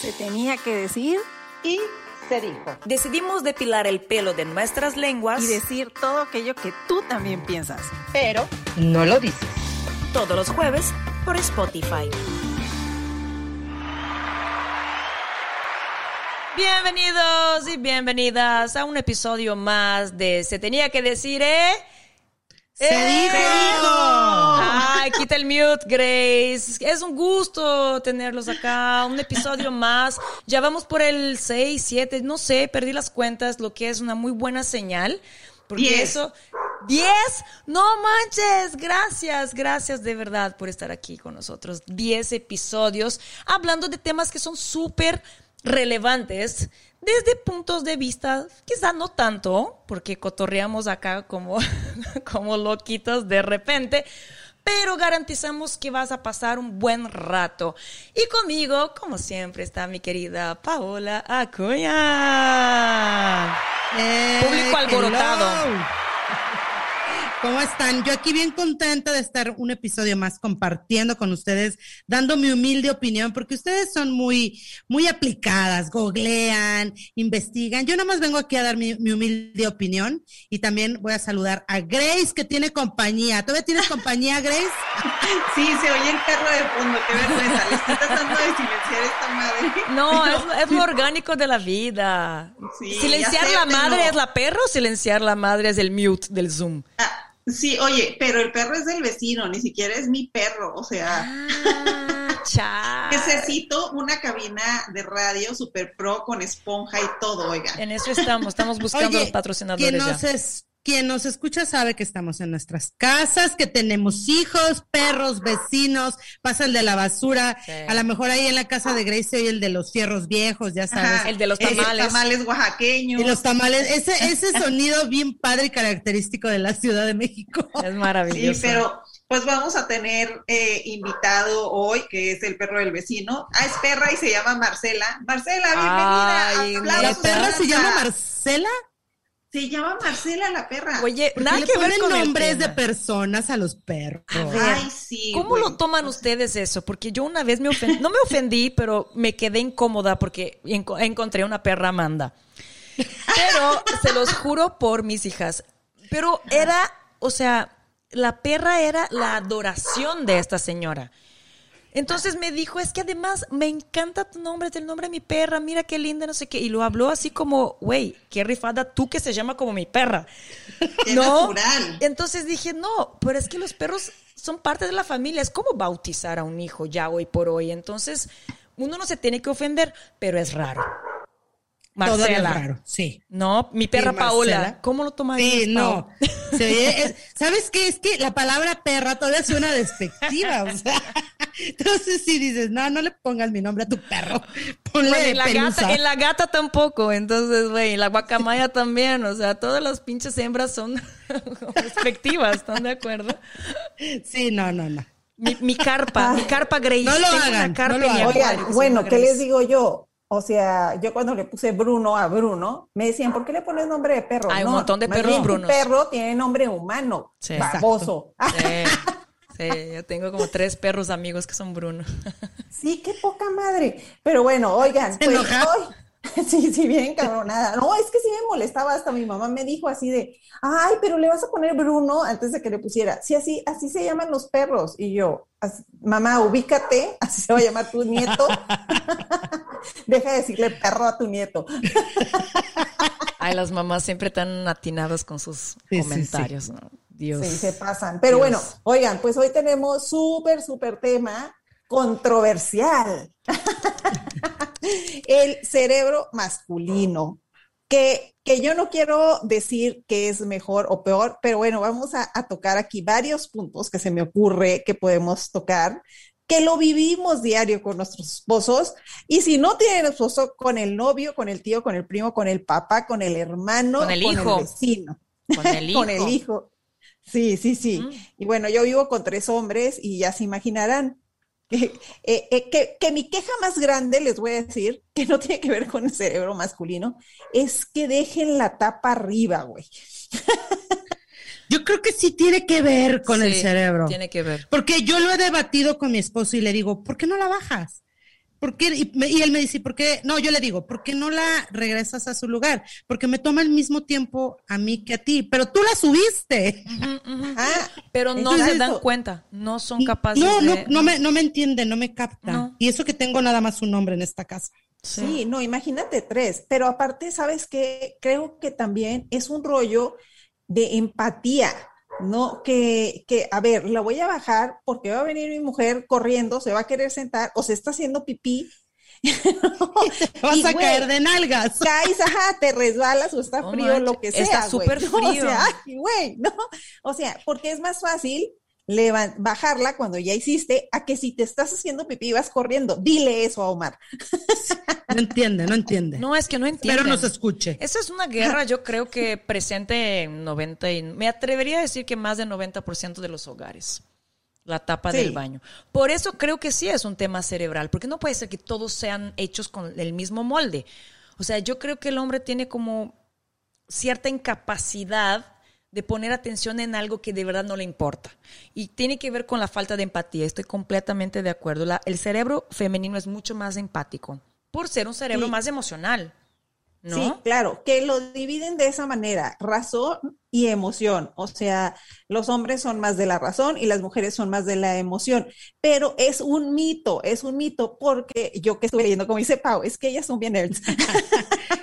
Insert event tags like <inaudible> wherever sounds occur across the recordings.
Se tenía que decir y se dijo. Decidimos depilar el pelo de nuestras lenguas y decir todo aquello que tú también piensas. Pero no lo dices. Todos los jueves por Spotify. Bienvenidos y bienvenidas a un episodio más de Se tenía que decir, ¿eh? ¡Se dijo! Quita el mute, Grace. Es un gusto tenerlos acá. Un episodio más. Ya vamos por el 6, 7, no sé, perdí las cuentas, lo que es una muy buena señal. Porque Diez. eso. ¡10! ¡No manches! Gracias, gracias de verdad por estar aquí con nosotros. 10 episodios hablando de temas que son súper relevantes desde puntos de vista, quizá no tanto, porque cotorreamos acá como, <laughs> como loquitos de repente, pero garantizamos que vas a pasar un buen rato. Y conmigo, como siempre, está mi querida Paola Acuña. Eh, Público alborotado. hello. ¿Cómo están? Yo aquí bien contenta de estar un episodio más compartiendo con ustedes, dando mi humilde opinión, porque ustedes son muy, muy aplicadas, googlean, investigan. Yo nomás vengo aquí a dar mi, mi humilde opinión y también voy a saludar a Grace, que tiene compañía. ¿Todavía tienes compañía, Grace? <laughs> Sí, se oye el perro de fondo, qué vergüenza. Le estoy tratando de silenciar esta madre. No, <laughs> es, es lo orgánico de la vida. Sí, silenciar la madre es la perra o silenciar la madre es el mute del Zoom. Ah, sí, oye, pero el perro es del vecino, ni siquiera es mi perro. O sea, Ah, <laughs> necesito una cabina de radio super pro con esponja y todo, oiga. En eso estamos, estamos buscando los patrocinadores ya. nos, es- quien nos escucha sabe que estamos en nuestras casas, que tenemos hijos, perros, vecinos, pasan de la basura. Sí. A lo mejor ahí en la casa de Grace oye el de los fierros viejos, ya sabes. Ajá. El de los Eh, tamales. tamales oaxaqueños. Y los tamales, ese, <laughs> ese sonido bien padre y característico de la Ciudad de México. Es Sí, maravilloso. pero pues vamos a tener eh, invitado hoy, que es el perro del vecino. Ah, es perra y se llama Marcela. Marcela, bienvenida. Ay, ¿La perra se llama Marcela. Se llama Marcela la perra. Oye, nada que ver con el nombres de personas a los perros. Ay, sí. ¿Cómo güey. lo toman ustedes eso? Porque yo una vez me ofendí, no me ofendí, pero me quedé incómoda porque enco- encontré una perra Amanda. Pero se los juro por mis hijas. Pero era, o sea, la perra era la adoración de esta señora. Entonces me dijo, es que además me encanta tu nombre, es el nombre de mi perra, mira qué linda, no sé qué. Y lo habló así como, güey, qué rifada tú que se llama como mi perra. <laughs> Qué no. natural. Entonces dije, no, pero es que los perros son parte de la familia. Es como bautizar a un hijo ya hoy por hoy. Entonces, uno no se tiene que ofender, pero es raro. Es Marcela. raro, sí. No, mi perra Sí, Paola. ¿Cómo lo tomarías? Sí, no. Pau? Se oye- es- <laughs> ¿Sabes qué? Es que la palabra perra todavía suena despectiva. O sea, entonces si dices, no, no le pongas mi nombre a tu perro. <laughs> Ponle Bueno, en la pelusa. gata, en la gata tampoco, entonces, güey, la guacamaya también, o sea, todas las pinches hembras son <laughs> despectivas, ¿están de acuerdo? Sí, no, no, no. Mi, mi carpa, mi carpa Grace. No lo Tengo hagan, una carpa no lo hagan. Oigan, bueno, ¿qué les digo yo? O sea, yo cuando le puse Bruno a Bruno, me decían, ¿por qué le pones nombre de perro? Hay un montón de perros Brunos. perro tiene nombre humano, Sí. baboso. Sí, <laughs> sí, yo tengo como tres perros amigos que son Bruno. Sí, qué poca madre. Pero bueno, oigan, ¿Se pues enoja? hoy- <laughs> Sí, sí, bien cabronada. No, es que sí me molestaba, hasta mi mamá me dijo así de, ay, pero le vas a poner Bruno antes de que le pusiera. Sí, así, así se llaman los perros. Y yo, así, mamá, ubícate, <laughs> así se va a llamar tu nieto. <laughs> Deja de decirle perro a tu nieto. Ay, las mamás siempre tan atinadas con sus Sí, sí, comentarios, ¿no? Dios. Sí, se pasan. Pero Dios. bueno, oigan, pues hoy tenemos súper, súper tema controversial. <laughs> El cerebro masculino. Que, que yo no quiero decir que es mejor o peor, pero bueno, vamos a, a tocar aquí varios puntos que se me ocurre que podemos tocar, que lo vivimos diario con nuestros esposos, y si no tienen esposo, con el novio, con el tío, con el primo, con el papá, con el hermano, Con el hijo. vecino Con el hijo. <laughs> con el hijo. Sí, sí, sí. Mm. Y bueno, yo vivo con tres hombres y ya se imaginarán <laughs> que, eh, eh, que, que mi queja más grande, les voy a decir, <laughs> que no tiene que ver con el cerebro masculino, es que dejen la tapa arriba, güey. <laughs> Yo creo que sí tiene que ver con el cerebro. Tiene que ver. Porque yo lo he debatido con mi esposo y le digo, ¿por qué no la bajas? ¿Por qué? Y, me- y él me dice, ¿por qué? No, yo le digo, ¿por qué no la regresas a su lugar? Porque me toma el mismo tiempo a mí que a ti, pero tú la subiste. <laughs> Ah, Pero no Entonces, se dan eso- cuenta, no son capaces No, no, de... no me, no me entiende, no me capta. No. Y eso que tengo nada más un hombre en esta casa. Sí, no, imagínate tres, pero aparte, ¿sabes qué? Creo que también es un rollo de empatía, ¿no? Que, que, a ver, la voy a bajar porque va a venir mi mujer corriendo, se va a querer sentar o se está haciendo pipí. <laughs> Te vas Y, a güey, caer de nalgas. Caes, ajá, te resbalas o está No frío, manches, lo que sea. está <laughs> súper ¿no? frío. O sea, güey, ¿no? O sea, porque es más fácil bajarla cuando ya hiciste a que si te estás haciendo pipí y vas corriendo. Dile eso a Omar. No entiende, no entiende. No, es que no entienden. Pero nos escuche. Esa es una guerra, yo creo que presente en 90 y me atrevería a decir que más del 90% de los hogares. La tapa Sí. del baño. Por eso creo que sí es un tema cerebral, porque no puede ser que todos sean hechos con el mismo molde. O sea, yo creo que el hombre tiene como cierta incapacidad de poner atención en algo que de verdad no le importa. Y tiene que ver con la falta de empatía. Estoy completamente de acuerdo. La- el cerebro femenino es mucho más empático por ser un cerebro Sí. más emocional. ¿No? Sí, claro, que lo dividen de esa manera, razón y emoción. O sea, los hombres son más de la razón y las mujeres son más de la emoción. Pero es un mito, es un mito porque yo que estuve leyendo, como dice Pau, es que ellas son bien nerds. <laughs>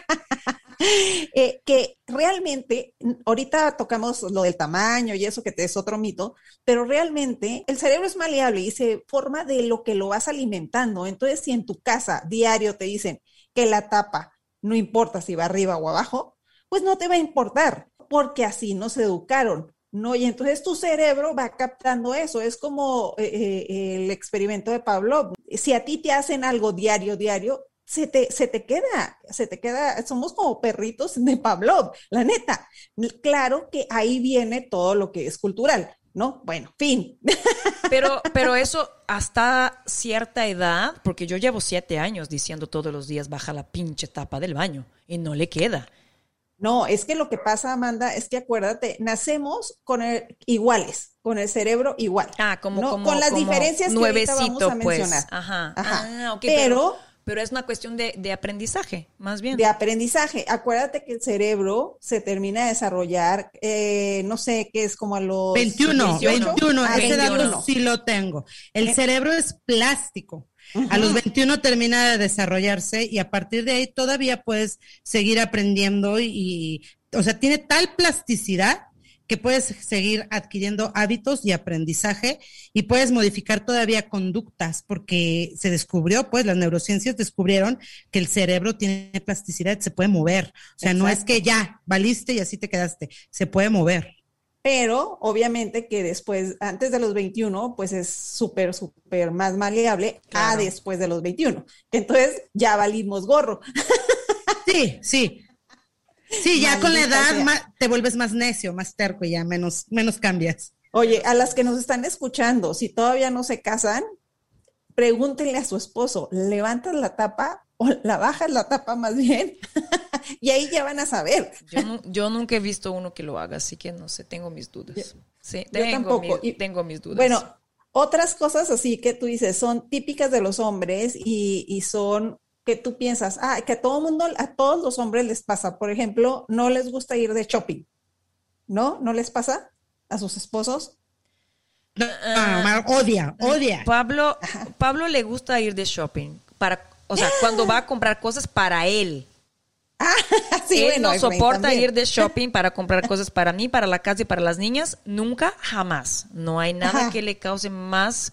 <laughs> Eh, que realmente, ahorita tocamos lo del tamaño y eso que te es otro mito, pero realmente el cerebro es maleable y se forma de lo que lo vas alimentando. Entonces, si en tu casa diario te dicen que la tapa no importa si va arriba o abajo, pues no te va a importar, porque así nos educaron. No, y entonces tu cerebro va captando eso. Es como eh, eh, el experimento de Pavlov. Si a ti te hacen algo diario, diario, se te, se te queda, se te queda, somos como perritos de Pavlov, la neta. Claro que ahí viene todo lo que es cultural, ¿no? Bueno, fin. Pero, <laughs> pero eso hasta cierta edad, porque yo llevo siete años diciendo todos los días baja la pinche tapa del baño y no le queda. No, es que lo que pasa, Amanda, es que acuérdate, nacemos con el, iguales, con el cerebro igual. Ah, como, ¿no? como con las como diferencias que ahorita vamos nuevecito, a pues. mencionar. Ajá. Ajá. Ah, pero, pero es una cuestión de, de aprendizaje, más bien. de aprendizaje, acuérdate que el cerebro se termina de desarrollar, eh, no sé, qué es como a los 21, 18. 21, Ah, ese dato 21. sí lo tengo. El Eh. cerebro es plástico. A los 21 termina de desarrollarse y a partir de ahí todavía puedes seguir aprendiendo y, y, o sea, tiene tal plasticidad que puedes seguir adquiriendo hábitos y aprendizaje y puedes modificar todavía conductas porque se descubrió, pues las neurociencias descubrieron que el cerebro tiene plasticidad, se puede mover. O sea, no es que ya valiste y así te quedaste, se puede mover. Pero obviamente que después, antes de los 21, pues es súper, súper más maleable a después de los 21. Entonces ya valimos gorro. Sí, sí. Sí, ya con la edad sea. te vuelves más necio, más terco y ya menos, menos cambias. Oye, a las que nos están escuchando, si todavía no se casan, pregúntenle a su esposo, ¿levantas la tapa o la bajas la tapa más bien? <laughs> y ahí ya van a saber. Yo, nu- yo nunca he visto uno que lo haga, así que no sé, tengo mis dudas. Sí, yo tengo, tampoco. tengo mis dudas. Bueno, otras cosas así que tú dices son típicas de los hombres y, y son que tú piensas, ah, que a todo mundo, a todos los hombres les pasa. Por ejemplo, no les gusta ir de shopping, ¿no? ¿No les pasa a sus esposos? No, no, no, odia, odia. Pablo, Pablo le gusta ir de shopping para, o sea, cuando va a comprar cosas para él. <laughs> Sí, él bueno, no soporta también. ir de <laughs> shopping para comprar cosas para mí, para la casa y para las niñas. Nunca, jamás. No hay nada Ajá. que le cause más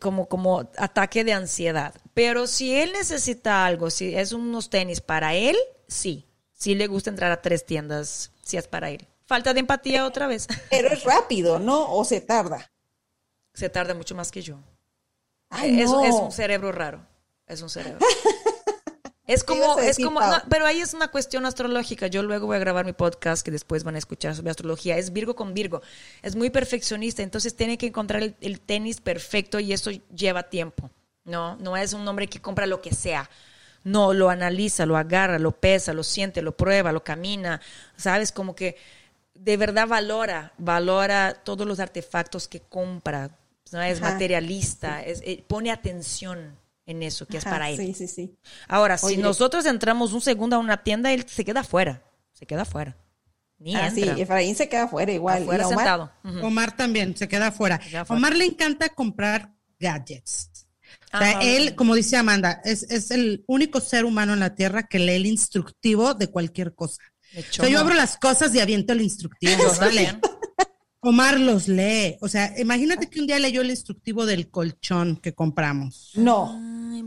como, como ataque de ansiedad. Pero si él necesita algo, si es unos tenis para él, sí. Sí le gusta entrar a tres tiendas si es para él. Falta de empatía otra vez. <laughs> Pero es rápido, ¿no? O se tarda. Se tarda mucho más que yo. Ay, es, no. es un cerebro raro. Es un cerebro. <laughs> Es ¿Qué ibas como, es como, no, pero ahí es una cuestión astrológica. Yo luego voy a grabar mi podcast que después van a escuchar sobre astrología. Es Virgo con Virgo. Es muy perfeccionista, entonces tiene que encontrar el, el tenis perfecto y eso lleva tiempo. No, no es un hombre que compra lo que sea. No, lo analiza, lo agarra, lo pesa, lo siente, lo prueba, lo camina. ¿Sabes? Como que de verdad valora, valora todos los artefactos que compra. ¿no? Es Ajá. materialista, es- eh, pone atención. En eso que es Ajá, para él. Sí, sí, sí. Ahora, si nosotros entramos un segundo a una tienda, él se queda fuera. Se queda fuera. Ni Ah, sí. Efraín se queda fuera igual. Afuera Omar, sentado. Omar también se queda fuera. Omar le encanta comprar gadgets. O Ah, sea, vale. él, como dice Amanda, es, es el único ser humano en la Tierra que lee el instructivo de cualquier cosa. O sea, yo abro las cosas y aviento el instructivo. Yo. Omar los lee. O sea, imagínate que un día leyó el instructivo del colchón que compramos. No.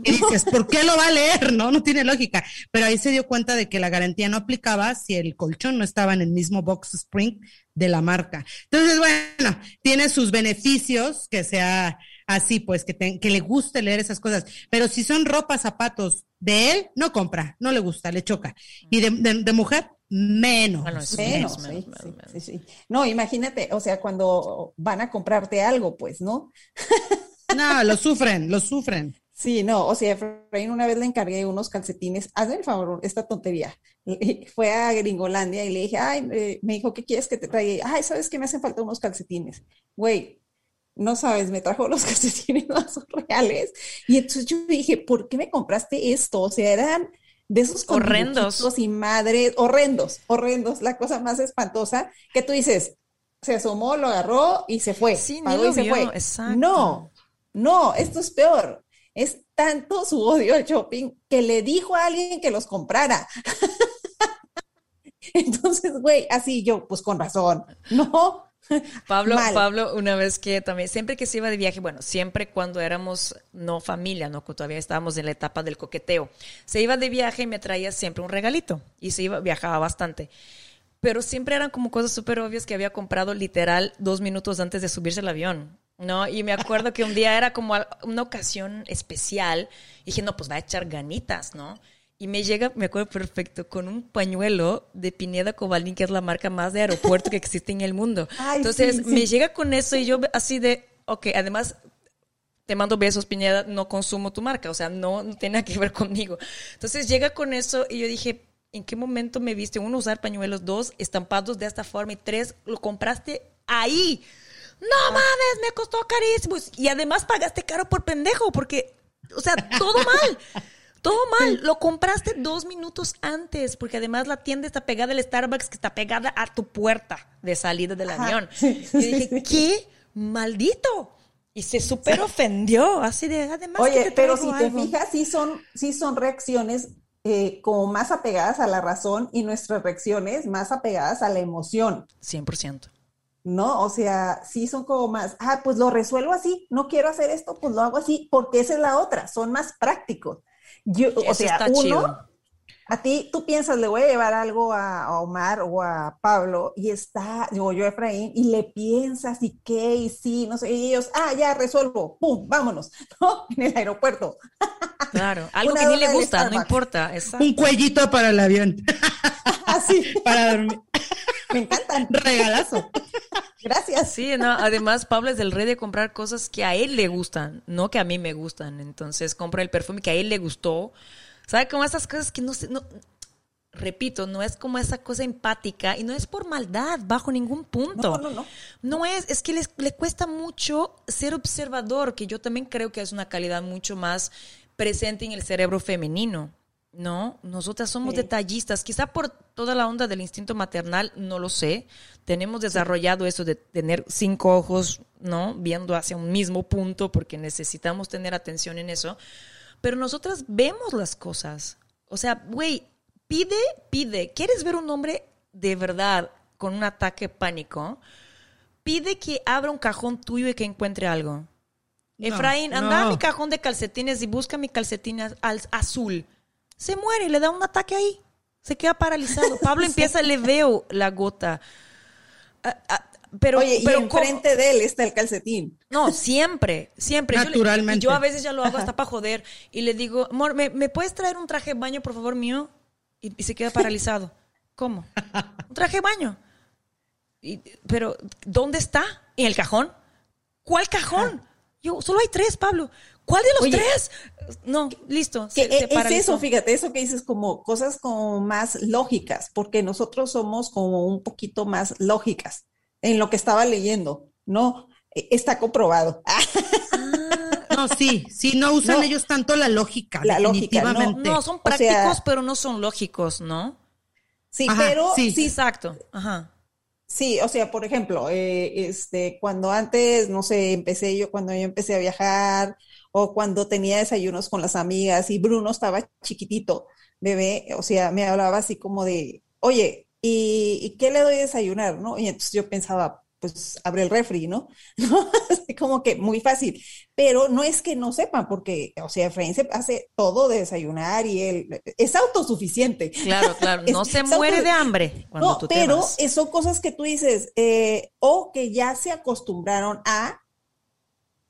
Y dices, ¿por qué lo va a leer? No, no tiene lógica. Pero ahí se dio cuenta de que la garantía no aplicaba si el colchón no estaba en el mismo box spring de la marca. Entonces, bueno, tiene sus beneficios que sea así, pues, que, te- que le guste leer esas cosas. Pero si son ropa, zapatos de él, no compra, no le gusta, le choca. Y de, de- de mujer, menos. Bueno, sí. Menos, menos, sí, menos, sí, menos. sí, sí. No, imagínate, o sea, cuando van a comprarte algo, pues, ¿no? No, <laughs> lo sufren, lo sufren. Sí, no, o sea, Efraín una vez le encargué unos calcetines, hazme el favor, esta tontería. Y Fue a Gringolandia y le dije, ay, eh, me dijo, ¿qué quieres que te traiga? Ay, ¿sabes que me hacen falta unos calcetines? Güey, no sabes, me trajo los <laughs> calcetines más surreales. Y entonces yo dije, ¿por qué me compraste esto? O sea, eran de esos Horrendos. y madres, horrendos, horrendos, la cosa más espantosa que tú dices, se asomó, lo agarró y se fue. Sí, pagó y se vio, fue. exacto. No, no, esto es peor. Es tanto su odio al shopping que le dijo a alguien que los comprara. <laughs> Entonces, güey, así yo, pues con razón. No, <laughs> Pablo, Mal. Pablo, una vez que también, siempre que se iba de viaje, bueno, siempre cuando éramos no familia, no, que todavía estábamos en la etapa del coqueteo, se iba de viaje y me traía siempre un regalito y se iba, viajaba bastante. Pero siempre eran como cosas súper obvias que había comprado literal dos minutos antes de subirse al avión, ¿no? Y me acuerdo que un día era como una ocasión especial y dije, no, pues va a echar ganitas, ¿no? Y me llega, me acuerdo perfecto, con un pañuelo de Pineda Cobalín, que es la marca más de aeropuerto que existe en el mundo. <laughs> Ay, Entonces sí, sí. me llega con eso y yo así de, ok, además te mando besos, Pineda, no consumo tu marca, o sea, no, no tiene nada que ver conmigo. Entonces llega con eso y yo dije, ¿en qué momento me viste? Uno, usar pañuelos, dos, estampados de esta forma y tres, lo compraste ahí. No mames, me costó carísimo. Y además pagaste caro por pendejo, porque, o sea, todo mal. <laughs> Todo mal. Lo compraste dos minutos antes, porque además la tienda está pegada al Starbucks, que está pegada a tu puerta de salida del Ajá. avión. Y dije. ¿qué? Maldito. Y se súper ofendió, así de, además. Oye, te pero si te algo". fijas, sí son, sí son reacciones eh, como más apegadas a la razón y nuestras reacciones más apegadas a la emoción. 100%. ¿no? O sea, sí son como más, ah, pues lo resuelvo así, no quiero hacer esto, pues lo hago así, porque esa es la otra, son más prácticos. Yo, o sea, está uno, chido. a ti, tú piensas, le voy a llevar algo a, a Omar o a Pablo, y está, digo yo a Efraín, y le piensas, y qué, y sí, no sé, y ellos, ah, ya resuelvo, pum, vámonos, <laughs> ¿no? En el aeropuerto. Claro. <laughs> Algo Una que ni le gusta, no importa. Exacto. Un cuellito para el avión, <laughs> Así, para dormir. Me encantan, Regalazo. gracias. Sí, no, además Pablo es el rey de comprar cosas que a él le gustan, no que a mí me gustan. Entonces compra el perfume que a él le gustó. ¿Sabe? Como esas cosas que no sé, no, repito, no es como esa cosa empática y no es por maldad, bajo ningún punto. No, no, no. No es, es que les, le cuesta mucho ser observador, que yo también creo que es una calidad mucho más presente en el cerebro femenino. No, nosotras somos Sí. detallistas, quizá por toda la onda del instinto maternal, no lo sé. Tenemos desarrollado eso de tener cinco ojos, ¿no? Viendo hacia un mismo punto porque necesitamos tener atención en eso. Pero nosotras vemos las cosas. O sea, güey, pide, pide. ¿Quieres ver un hombre de verdad con un ataque pánico? Pide que abra un cajón tuyo y que encuentre algo. No, Efraín, anda a mi cajón de calcetines y busca mi calcetín az- al- azul. Se muere y le da un ataque ahí. Se queda paralizado. <laughs> Pablo empieza, le veo la gota. Ah, ah, pero, Oye, pero y ¿cómo? enfrente de él está el calcetín. No, siempre, siempre. Yo le- Naturalmente. yo a veces ya lo hago hasta para joder. Y le digo, amor, ¿me, me puedes traer un traje de baño, por favor, mío? Y, y se queda paralizado. <laughs> ¿Cómo? Un traje de baño. Y- pero, ¿dónde está? ¿En el cajón? ¿Cuál cajón? Yo, solo hay tres, Pablo. ¿Cuál de los Oye. tres? No, listo. Que se- e- es eso, fíjate, eso que dices como cosas como más lógicas, porque nosotros somos como un poquito más lógicas en lo que estaba leyendo, ¿no? E- Está comprobado. No, <laughs> No, sí, sí, no usan No. ellos tanto la lógica, La lógica, no. No, son O sea- prácticos, pero no son lógicos, ¿no? Sí, Ajá, pero sí. sí, Exacto. Ajá. Sí, o sea, por ejemplo, eh, este, cuando antes, no sé, empecé yo, cuando yo empecé a viajar, o cuando tenía desayunos con las amigas y Bruno estaba chiquitito, bebé, o sea, me hablaba así como de, oye, ¿y, y qué le doy a desayunar, no? Y entonces yo pensaba, pues abre el refri, ¿no? <laughs> Como que muy fácil, pero no es que no sepan, porque, o sea, Efraín se hace todo de desayunar y él es autosuficiente. Claro, claro. <laughs> No Es- se muere de hambre cuando no, tú te pero vas. eh, son cosas que tú dices, eh, o que ya se acostumbraron a,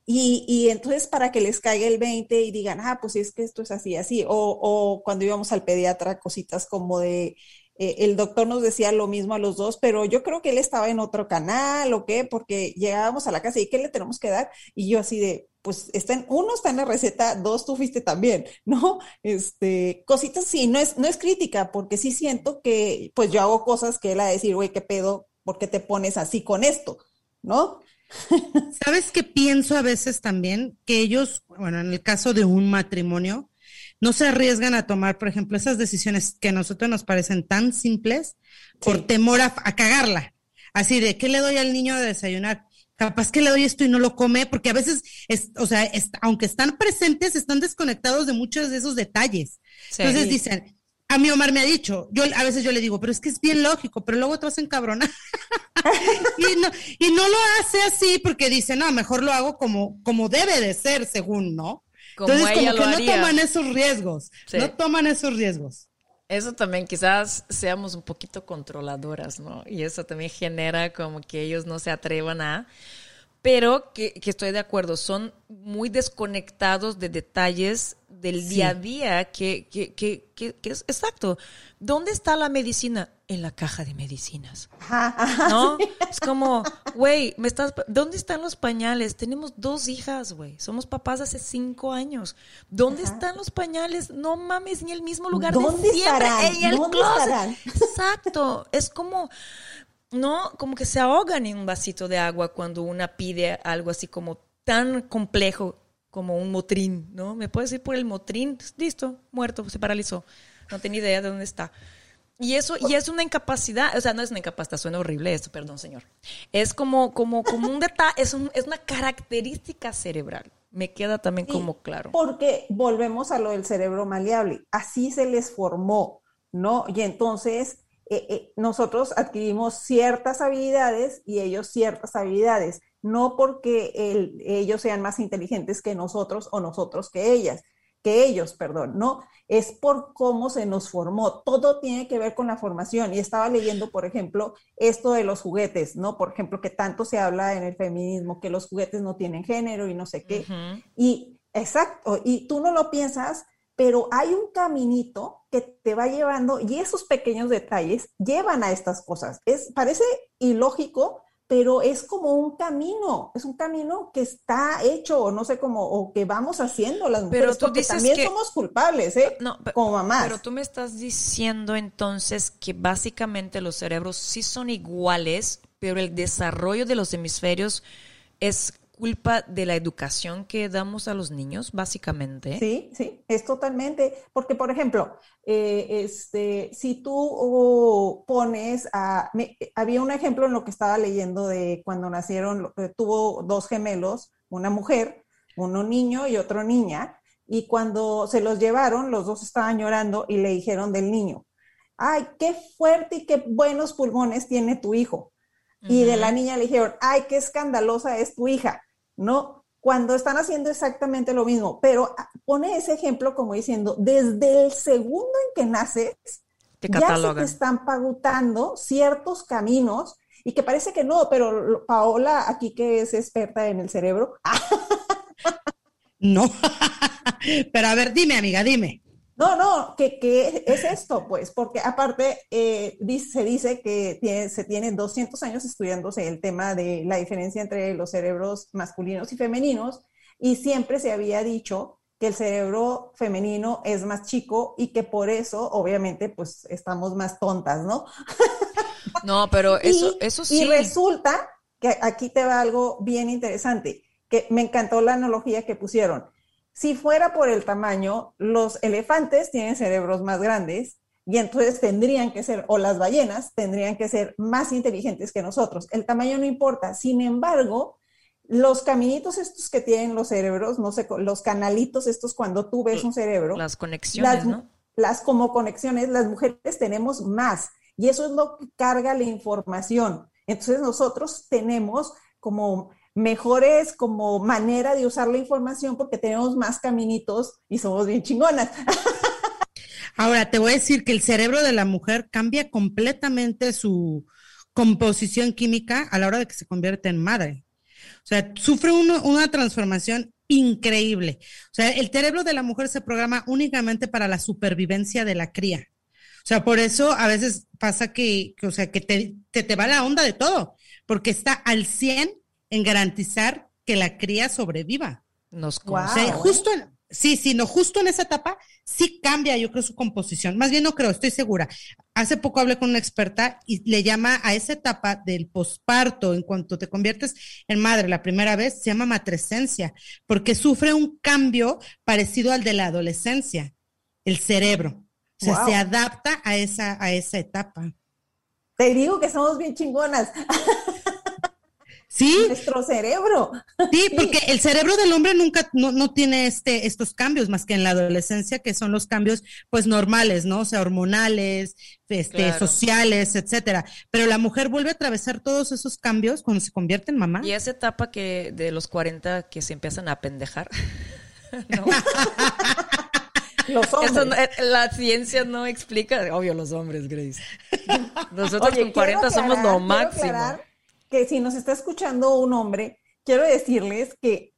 y, entonces para que les caiga el 20 y digan, ah, pues es que esto es así, así, o, o cuando íbamos al pediatra, cositas como de, eh, el doctor nos decía lo mismo a los dos, pero yo creo que él estaba en otro canal o qué, porque llegábamos a la casa y ¿qué le tenemos que dar? Y yo así de, pues está en, uno está en la receta, dos tú fuiste también, <laughs> ¿no? Este, cositas sí, no es, no es crítica, porque sí siento que, pues yo hago cosas que él a decir, güey, ¿qué pedo? ¿Por qué te pones así con esto? ¿No? <laughs> ¿Sabes qué pienso a veces también? Que ellos, bueno, en el caso de un matrimonio, no se arriesgan a tomar, por ejemplo, esas decisiones que a nosotros nos parecen tan simples por Sí. temor a, a cagarla. Así de, ¿qué le doy al niño de desayunar? Capaz que le doy esto y no lo come, porque a veces, es, o sea, es- aunque están presentes, están desconectados de muchos de esos detalles. Sí. Entonces dicen, a mí Omar me ha dicho, yo a veces yo le digo, pero es que es bien lógico, pero luego te vas a encabronar. <laughs> y, no, y no lo hace así porque dice, no, mejor lo hago como, como debe de ser, según, ¿no? Como Entonces, ella como que lo no toman esos riesgos, Sí. no toman esos riesgos. Eso también quizás seamos un poquito controladoras, ¿no? Y eso también genera como que ellos no se atrevan a... Pero que, que estoy de acuerdo, son muy desconectados de detalles del día a día que, que, que, que- que es exacto. ¿Dónde está la medicina? En la caja de medicinas. Ajá, ajá. ¿No? Es como, güey, me estás, ¿dónde están los pañales? Tenemos dos hijas, güey. Somos papás hace cinco años. ¿Dónde están los pañales? No mames, en el mismo lugar ¿Dónde de siempre, estarán? en el ¿Dónde closet. estarán? Exacto. Es como, no, como que se ahogan en un vasito de agua cuando una pide algo así como tan complejo como un motrín, ¿no? ¿Me puedes ir por el motrín? Listo, muerto, se paralizó. No tenía idea de dónde está. Y eso, y es una incapacidad, o sea, no es una incapacidad, suena horrible esto, perdón, señor. Es como, como, como un detalle, es, un- es una característica cerebral. Me queda también Sí, como claro. Porque volvemos a lo del cerebro maleable. Así se les formó, ¿no? Y entonces eh, eh, nosotros adquirimos ciertas habilidades y ellos ciertas habilidades, no porque el- ellos sean más inteligentes que nosotros o nosotros que ellas, que ellos, perdón, ¿no? Es por cómo se nos formó. Todo tiene que ver con la formación. Y estaba leyendo, por ejemplo, esto de los juguetes, ¿no? Por ejemplo, que tanto se habla en el feminismo, que los juguetes no tienen género y no sé qué. Ujú. Y exacto, y tú no lo piensas, pero hay un caminito que te va llevando y esos pequeños detalles llevan a estas cosas. Es, parece ilógico, pero es como un camino, es un camino que está hecho, o no sé cómo, o que vamos haciendo las mujeres, Pero tú porque dices también que- somos culpables, ¿eh? No, pe- como mamás. Pero tú me estás diciendo entonces que básicamente los cerebros sí son iguales, pero el desarrollo de los hemisferios es culpa de la educación que damos a los niños, básicamente. Sí, sí, es totalmente, porque por ejemplo, eh, este, si tú oh, pones a, me- había un ejemplo en lo que estaba leyendo de cuando nacieron, eh, tuvo dos gemelos, una mujer, uno niño y otro niña, y cuando se los llevaron, los dos estaban llorando y le dijeron del niño, ay, qué fuerte y qué buenos pulmones tiene tu hijo. Y de la niña le dijeron, ay, qué escandalosa es tu hija, ¿no? Cuando están haciendo exactamente lo mismo, pero ah, pone ese ejemplo como diciendo, desde el segundo en que naces, Te ya se te están pautando ciertos caminos y que parece que no, pero Paola, aquí que es experta en el cerebro, <laughs> No. <laughs> Pero a ver, dime, amiga, dime. No, no, que, que es esto, pues, porque aparte eh, dice- se dice que tiene- se tienen 200 años estudiándose el tema de la diferencia entre los cerebros masculinos y femeninos, y siempre se había dicho que el cerebro femenino es más chico y que por eso, obviamente, pues estamos más tontas, ¿no? No, pero <laughs> eso, Y- eso Y sí. resulta que aquí te va algo bien interesante, que me encantó la analogía que pusieron. Si fuera por el tamaño, los elefantes tienen cerebros más grandes y entonces tendrían que ser, o las ballenas tendrían que ser más inteligentes que nosotros. El tamaño no importa. Sin embargo, los caminitos estos que tienen los cerebros, no sé, los canalitos estos cuando tú ves un cerebro. Las conexiones, las, ¿no? Las como conexiones, las mujeres tenemos más y eso es lo que carga la información. Entonces nosotros tenemos como mejores como manera de usar la información porque tenemos más caminitos y somos bien chingonas. <laughs> Ahora, te voy a decir que el cerebro de la mujer cambia completamente su composición química a la hora de que se convierte en madre. O sea, sufre una transformación increíble. O sea, el cerebro de la mujer se programa únicamente para la supervivencia de la cría. O sea, por eso a veces pasa que, que o sea, que te, te, te, va la onda de todo, porque está al 100 en garantizar que la cría sobreviva. Nos wow. o sea, justo en, sí, sí, no, justo en esa etapa sí cambia, yo creo, su composición. Más bien no creo, estoy segura. Hace poco hablé con una experta y le llama a esa etapa del posparto, en cuanto te conviertes en madre la primera vez, se llama matrescencia, porque sufre un cambio parecido al de la adolescencia, el cerebro. O sea, wow. se adapta a esa, a esa etapa. Te digo que somos bien chingonas. <laughs> Sí. Nuestro cerebro. <laughs> Sí, porque el cerebro del hombre nunca, no, no, tiene este, estos cambios más que en la adolescencia, que son los cambios, pues, normales, ¿no? O sea, hormonales, este, claro. sociales, etcétera. Pero la mujer vuelve a atravesar todos esos cambios cuando se convierte en mamá. Y esa etapa que de los 40 que se empiezan a pendejar. <laughs> ¿no? <laughs> Los hombres. Eso, eh, la ciencia no explica, obvio, los hombres, Grace. Nosotros Oye, con 40 aclarar, somos lo máximo. Que si nos está escuchando un hombre, quiero decirles que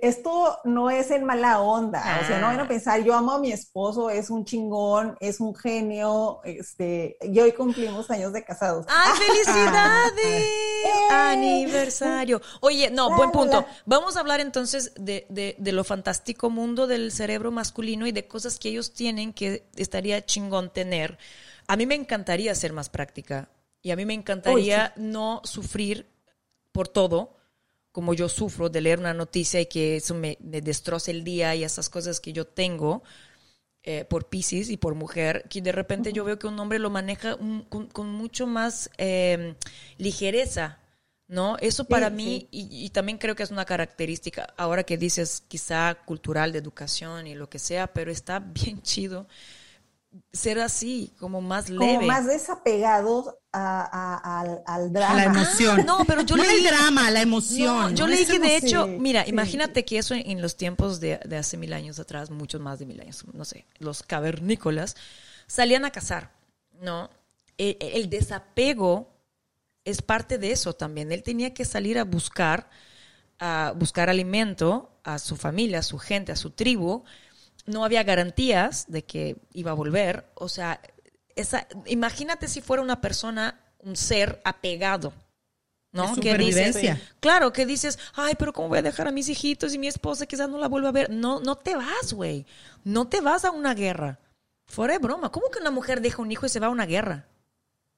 esto no es en mala onda, ah. o sea, no van a pensar, yo amo a mi esposo, es un chingón, es un genio, este, y hoy cumplimos años de casados. ¡Ay, <laughs> felicidades! <laughs> Aniversario. Oye, no, buen punto. Vamos a hablar entonces de, de, de, lo fantástico mundo del cerebro masculino y de cosas que ellos tienen que estaría chingón tener. A mí me encantaría ser más práctica y a mí me encantaría Uy, sí. no sufrir por todo como yo sufro de leer una noticia y que eso me, me destroce el día y esas cosas que yo tengo eh, por Pisces y por mujer, que de repente uh -huh. yo veo que un hombre lo maneja un, con, con, mucho más eh, ligereza, ¿no? Eso para sí, mí, sí. Y, y, también creo que es una característica, ahora que dices quizá cultural, de educación y lo que sea, pero está <laughs> bien chido ser así, como más leve. Como más desapegados a, a, al, al, drama. A la emoción. Ah, no, pero yo no leí... el drama, la emoción. No, yo ¿no? leí que de sí, hecho, mira, sí. imagínate que eso en, en los tiempos de, de, hace mil años atrás, muchos más de mil años, no sé, los cavernícolas, salían a cazar, ¿no? El, el desapego es parte de eso también. Él tenía que salir a buscar, a buscar alimento a su familia, a su gente, a su tribu, no había garantías de que iba a volver. O sea, esa, imagínate si fuera una persona, un ser apegado. ¿no? Que dices, claro, que dices, ay, pero ¿cómo voy a dejar a mis hijitos y mi esposa quizás no la vuelva a ver? No, no te vas, güey. No te vas a una guerra. Fuera de broma. ¿Cómo que una mujer deja un hijo y se va a una guerra?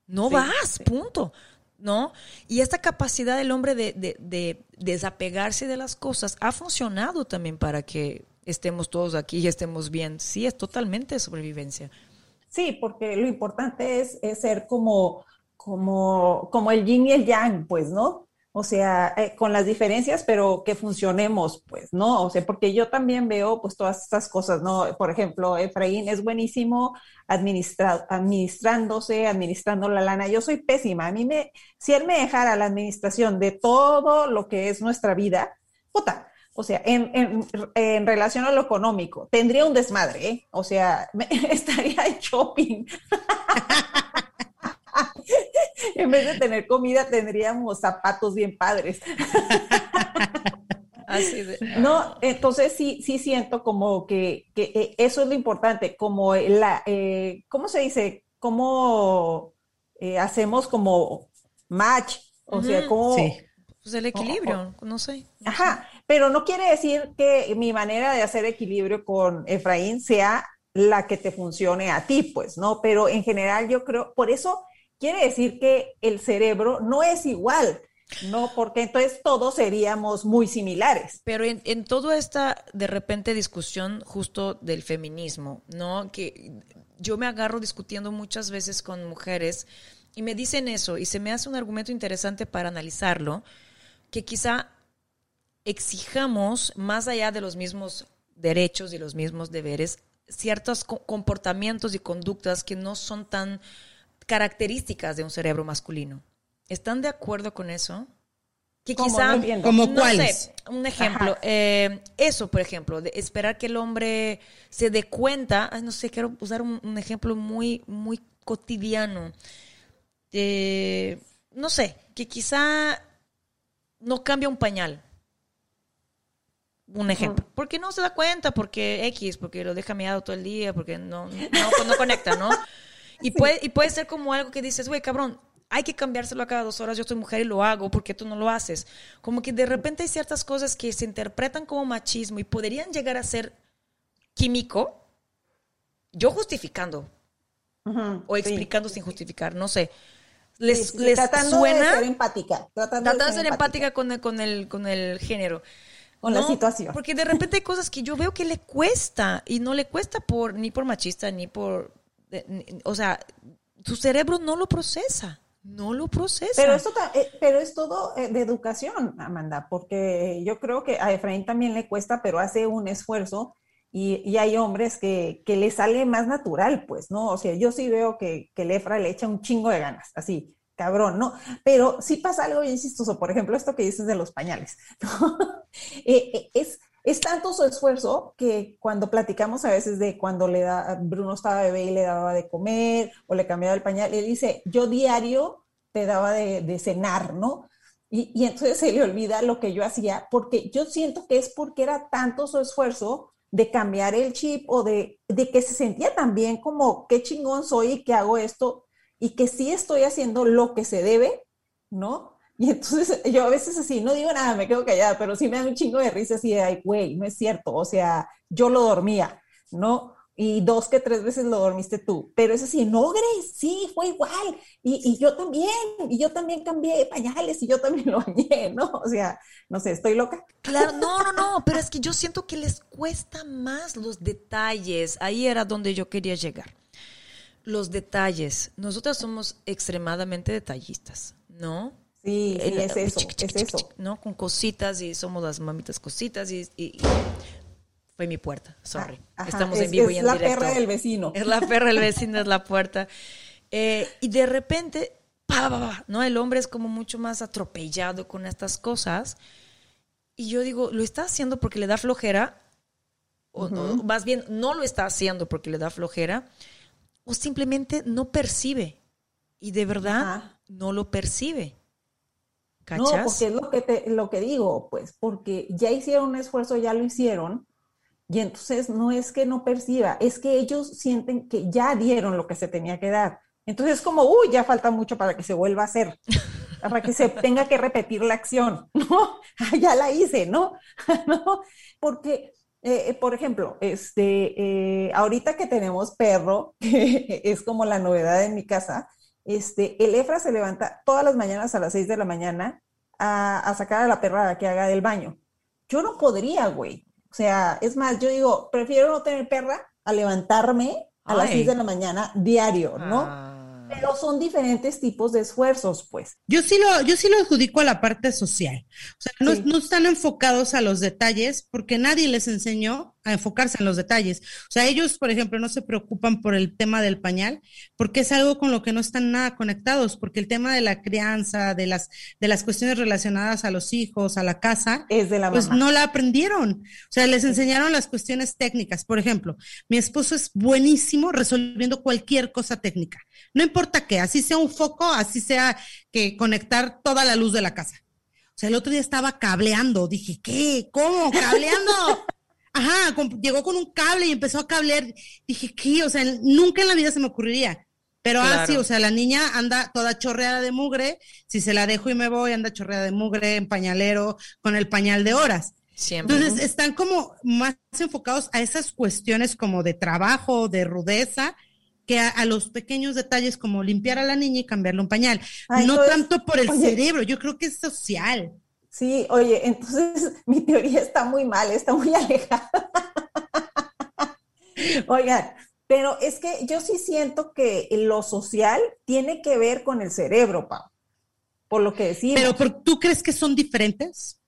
No Sí, vas, sí. punto. ¿No? Y esta capacidad del hombre de, de- de desapegarse de las cosas ha funcionado también para que estemos todos aquí y estemos bien. Sí, es totalmente sobrevivencia. Sí, porque lo importante es, ser como, como, como el yin y el yang, pues, ¿no? O sea, eh, con las diferencias, pero que funcionemos, pues, ¿no? O sea, porque yo también veo, pues, todas estas cosas, ¿no? Por ejemplo, Efraín es buenísimo administra administrándose, administrando la lana. Yo soy pésima. A mí me, si él me dejara la administración de todo lo que es nuestra vida, puta, o sea, en, en, en, relación a lo económico, tendría un desmadre, ¿eh? O sea, me, <laughs> estaría en shopping. <laughs> en vez de tener comida, tendríamos zapatos bien padres. <laughs> Así de, no, entonces sí, sí siento como que, que eh, eso es lo importante, como la, eh, ¿cómo se dice? ¿Cómo eh, hacemos como match? O uh -huh. sea, como... Sí. Pues el equilibrio, oh, oh. no sé. Ajá, pero no quiere decir que mi manera de hacer equilibrio con Efraín sea la que te funcione a ti, pues, ¿no? Pero en general yo creo, por eso quiere decir que el cerebro no es igual. No, porque entonces todos seríamos muy similares. Pero en, en toda esta, de repente, discusión justo del feminismo, ¿no? Que yo me agarro discutiendo muchas veces con mujeres y me dicen eso y se me hace un argumento interesante para analizarlo, que quizá exijamos, más allá de los mismos derechos y los mismos deberes, ciertos co- comportamientos y conductas que no son tan características de un cerebro masculino. ¿Están de acuerdo con eso? Que quizá No. ¿Como no cuáles? sé, un ejemplo. Eh, eso, por ejemplo, de esperar que el hombre se dé cuenta. ay, no sé, quiero usar un, un ejemplo muy, muy cotidiano. Eh, no sé, que quizá no cambia un pañal. Un ejemplo. Porque no se da cuenta, porque X, porque lo deja meado todo el día, porque no, no, no conecta, ¿no? <laughs> Y, puede, y puede ser como algo que dices, güey, cabrón, hay que cambiárselo a cada dos horas, yo soy mujer y lo hago, porque tú no lo haces? Como que de repente hay ciertas cosas que se interpretan como machismo y podrían llegar a ser químico, yo justificando Ujú, o sí. explicando sin justificar, no sé. Sí, ¿Les, sí, les tratando suena? de ser empática. Tratando, Tratando de ser empática con el, con el, con el género. Con la situación. Porque de repente hay cosas que yo veo que le cuesta y no le cuesta por ni por machista ni por ni- o sea, su cerebro no lo procesa, no lo procesa. Pero esto eh, pero es todo eh, de educación, Amanda, porque yo creo que a Efraín también le cuesta, pero hace un esfuerzo y, y hay hombres que, que le sale más natural, pues, ¿no? O sea, yo sí veo que, que el Efra le echa un chingo de ganas, así, cabrón, ¿no? Pero sí pasa algo bien chistoso, por ejemplo, esto que dices de los pañales, <laughs> ¿no? Eh, eh, es, es tanto su esfuerzo que cuando platicamos a veces de cuando le da, Bruno estaba bebé y le daba de comer o le cambiaba el pañal, él dice, yo diario te daba de, cenar, ¿no? Y, y entonces se le olvida lo que yo hacía, porque yo siento que es porque era tanto su esfuerzo de cambiar el chip o de, de que se sentía también como, qué chingón soy y que hago esto y que sí estoy haciendo lo que se debe, ¿no? <laughs> Y entonces yo a veces así, no digo nada, me quedo callada, pero sí me da un chingo de risa así de, ay, güey, no es cierto, o sea, yo lo dormía, ¿no? Y dos que tres veces lo dormiste tú, pero es así, no, Grace, sí, fue igual, y, y yo también, y yo también cambié pañales, y yo también lo bañé, <laughs> ¿no? O sea, no sé, estoy loca. Claro, no, no, <laughs> no, pero es que yo siento que les cuesta más los detalles. Ahí era donde yo quería llegar. Los detalles. Nosotras somos extremadamente detallistas, ¿no? Sí, es eso, chic, chic, es eso. ¿no? Con cositas y somos las mamitas cositas y, y- y fue mi puerta, sorry. Ah, Ajá, Estamos es, en vivo es y en la directo. perra del vecino. Es la perra del vecino, es la puerta. Eh, y de repente, pa, pa, pa, ¿no? El hombre es como mucho más atropellado con estas cosas. Y yo digo, ¿lo está haciendo porque le da flojera? O, o más bien, no lo está haciendo porque le da flojera. O simplemente no percibe. Y de verdad, Ajá. no lo percibe. No, ¿Cachas? porque es lo que, te, lo que digo, pues, porque ya hicieron un esfuerzo, ya lo hicieron, y entonces no es que no perciba, es que ellos sienten que ya dieron lo que se tenía que dar. Entonces es como, uy, ya falta mucho para que se vuelva a hacer, para que se <laughs> tenga que repetir la acción, ¿no? <laughs> Ah, ya la hice, ¿no? <laughs> ¿No? Porque, eh, por ejemplo, este, eh, ahorita que tenemos perro, <laughs> que es como la novedad en mi casa, este, el Efra se levanta todas las mañanas a las 6 de la mañana a, a sacar a la perra que haga del baño. Yo no podría, güey. O sea, es más, yo digo, prefiero no tener perra a levantarme a las Ay. 6 de la mañana diario, ¿no? Ah. Pero son diferentes tipos de esfuerzos, pues. Yo sí lo, yo sí lo adjudico a la parte social. O sea, no, Sí. no están enfocados a los detalles porque nadie les enseñó a enfocarse en los detalles. O sea, ellos, por ejemplo, no se preocupan por el tema del pañal porque es algo con lo que no están nada conectados, porque el tema de la crianza, de las, de las cuestiones relacionadas a los hijos, a la casa, Es de la pues mamá. no la aprendieron. O sea, les enseñaron las cuestiones técnicas. Por ejemplo, mi esposo es buenísimo resolviendo cualquier cosa técnica. No importa qué, así sea un foco, así sea que conectar toda la luz de la casa. O sea, el otro día estaba cableando. Dije, ¿qué? ¿Cómo? ¿Cableando? <laughs> Ajá, con- llegó con un cable y empezó a cablear. Dije, ¿qué? O sea, nunca en la vida se me ocurriría. Pero Claro. así, o sea, la niña anda toda chorreada de mugre. Si se la dejo y me voy, anda chorreada de mugre, en pañalero, con el pañal de horas. Siempre. Entonces, están como más enfocados a esas cuestiones como de trabajo, de rudeza, que a, a los pequeños detalles como limpiar a la niña y cambiarle un pañal. Ah, no entonces, tanto por el oye, cerebro, yo creo que es social. Sí, oye, entonces <laughs> mi teoría está muy mal, está muy <laughs> alejada. Oigan, pero es que yo sí siento que lo social tiene que ver con el cerebro, Pau, por lo que decimos. Pero ¿tú crees que son diferentes?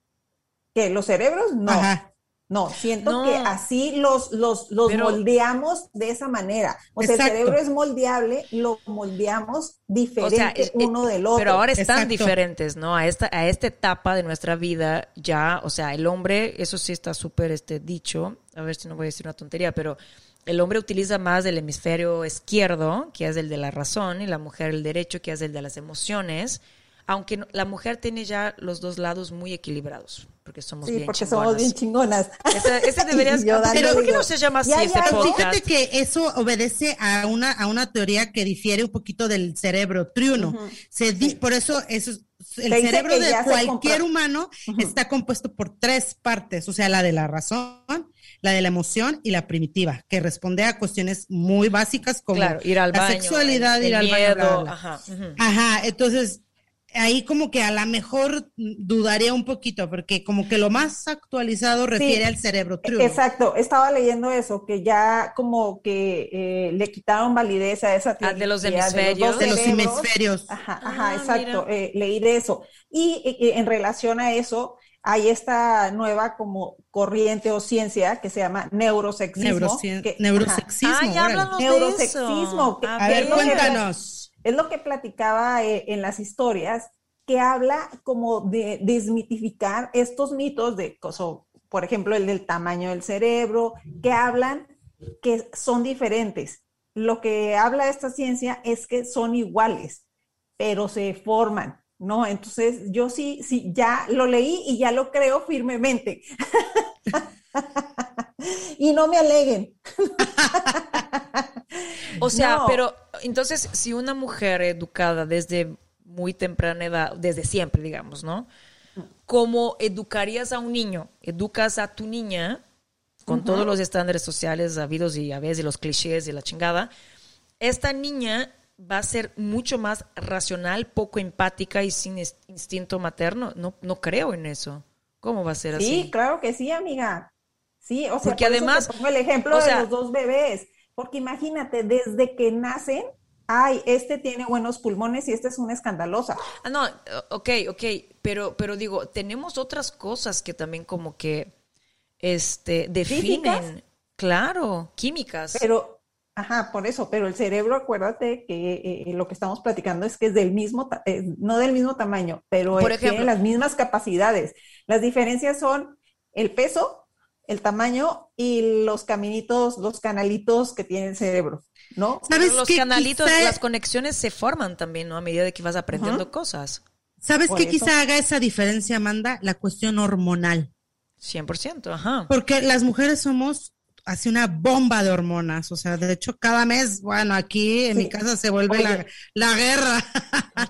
que los cerebros no. Ajá. No, siento No. que así los, los, los Pero- moldeamos de esa manera. O sea, el cerebro es moldeable, lo moldeamos diferente O sea, es- uno del otro. Pero ahora están Exacto. diferentes, ¿no? A esta, a esta etapa de nuestra vida ya, o sea, el hombre, eso sí está súper este, dicho, a ver si no voy a decir una tontería, pero el hombre utiliza más el hemisferio izquierdo, que es el de la razón, y la mujer el derecho, que es el de las emociones, aunque no- la mujer tiene ya los dos lados muy equilibrados, porque somos sí, bien porque chingonas. somos bien chingonas. Ese, ese <laughs> debería Pero ¿por qué no se llama así ya, este ya, Pero podcast? fíjate que eso obedece a una, a una teoría que difiere un poquito del cerebro triuno. Se di- Por eso eso es- el Se cerebro de se cualquier humano está compuesto por tres partes, o sea, la de la razón, la de la emoción y la primitiva, que responde a cuestiones muy básicas como Claro, ir al la baño, sexualidad, el, ir el al baño, miedo, bla, bla, bla. ajá. Ajá, entonces ahí como que a lo mejor dudaría un poquito, porque como que lo más actualizado refiere al cerebro triuno. Exacto, estaba leyendo eso, que ya como que eh, le quitaron validez a esa Ah, de los teoría hemisferios. de los hemisferios. Ajá, Ah, ajá, exacto, eh, leí de eso. Y eh, eh, en relación a eso, hay esta nueva como corriente o ciencia que se llama neurosexismo. Neurocien- que- neurosexismo. Ah, háblanos de Neurosexismo, eso. que- A A ver, cuéntanos. Es lo que platicaba eh, en las historias, que habla como de desmitificar estos mitos de, coso- por ejemplo, el del tamaño del cerebro, que hablan que son diferentes. Lo que habla esta ciencia es que son iguales, pero se forman, ¿no? Entonces, yo sí, sí, ya lo leí y ya lo creo firmemente. <laughs> y no me aleguen. <laughs> O sea, No. pero entonces si una mujer educada desde muy temprana edad, desde siempre, digamos, ¿no? ¿Cómo educarías a un niño? Educas a tu niña con todos los estándares sociales habidos y a veces los clichés y la chingada. Esta niña va a ser mucho más racional, poco empática y sin instinto materno. No, no creo en eso. ¿Cómo va a ser Sí, así? claro que sí, amiga. Sí, o sea, Porque por eso te además, pongo el ejemplo o sea- de los dos bebés, porque imagínate, desde que nacen, ay, este tiene buenos pulmones y esta es una escandalosa. Ah, no, ok, ok, pero, pero digo, tenemos otras cosas que también como que este, definen, ¿Físicas? claro, químicas. Pero, ajá, por eso, pero el cerebro, acuérdate que eh, lo que estamos platicando es que es del mismo, eh, no del mismo tamaño, pero Por eh, ejemplo- tiene las mismas capacidades. Las diferencias son el peso, el tamaño y los caminitos, los canalitos que tiene el cerebro, ¿no? ¿Sabes los qué? canalitos, Quizá- las conexiones se forman también, ¿no? A medida de que vas aprendiendo cosas. ¿Sabes qué quizá haga esa diferencia, Amanda? La cuestión hormonal. 100%, ajá. Porque las mujeres somos así una bomba de hormonas. O sea, de hecho, cada mes, bueno, aquí en Sí. mi casa se vuelve la, la guerra.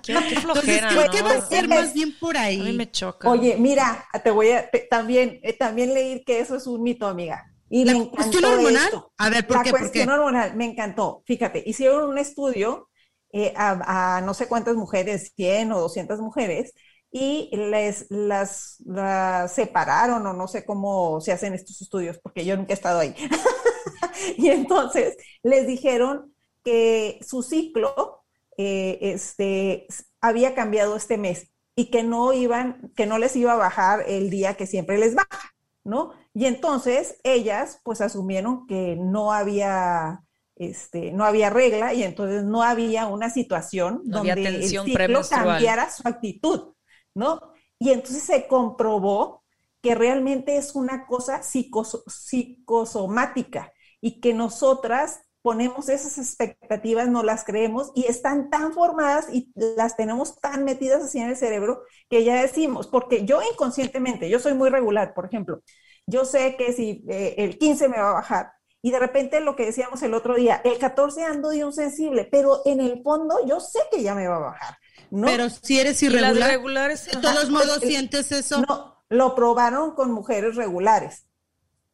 Qué, qué <laughs> Entonces, va a ser más bien por A mí ahí. me choca. Oye, mira, te voy a te- también, eh, también leí que eso es un mito, amiga. Y ¿La me cuestión hormonal? esto. A ver, ¿por La qué? ¿Por qué? cuestión hormonal, me encantó. Fíjate, hicieron un estudio eh, a, a no sé cuántas mujeres, 100 o 200 mujeres, y les las, las separaron o no sé cómo se hacen estos estudios, porque yo nunca he estado ahí. <laughs> y entonces les dijeron que su ciclo eh, este, había cambiado este mes y que no iban, que no les iba a bajar el día que siempre les baja, ¿no? Y entonces ellas pues asumieron que no había, este, no había regla y entonces no había una situación No donde el ciclo cambiara su actitud, ¿no? Y entonces se comprobó que realmente es una cosa psicoso- psicosomática y que nosotras ponemos esas expectativas, no las creemos y están tan formadas y las tenemos tan metidas así en el cerebro que ya decimos, porque yo inconscientemente, yo soy muy regular, por ejemplo, yo sé que si eh, el 15 me va a bajar y de repente lo que decíamos el otro día, el 14 ando de un sensible, pero en el fondo yo sé que ya me va a bajar, ¿no? Pero si eres y las irregular, regulares. de ajá. todos modos el- sientes eso. No, lo probaron con mujeres regulares.